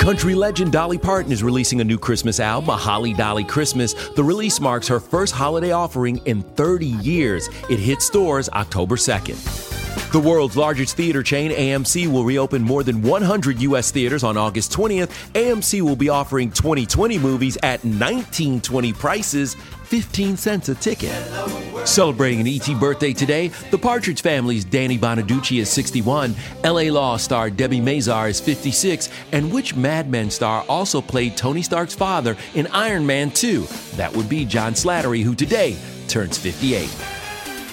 Country legend Dolly Parton is releasing a new Christmas album, A Holly Dolly Christmas. The release marks her first holiday offering in 30 years. It hits stores October 2nd. The world's largest theater chain, AMC, will reopen more than 100 U.S. theaters on August 20th. AMC will be offering 2020 movies at 1920 prices 15 cents a ticket. Celebrating an ET birthday today, the Partridge Family's Danny Bonaduce is 61, LA Law star Debi Mazar is 56, and which Mad Men star also played Tony Stark's father in Iron Man 2? That would be John Slattery, who today turns 58.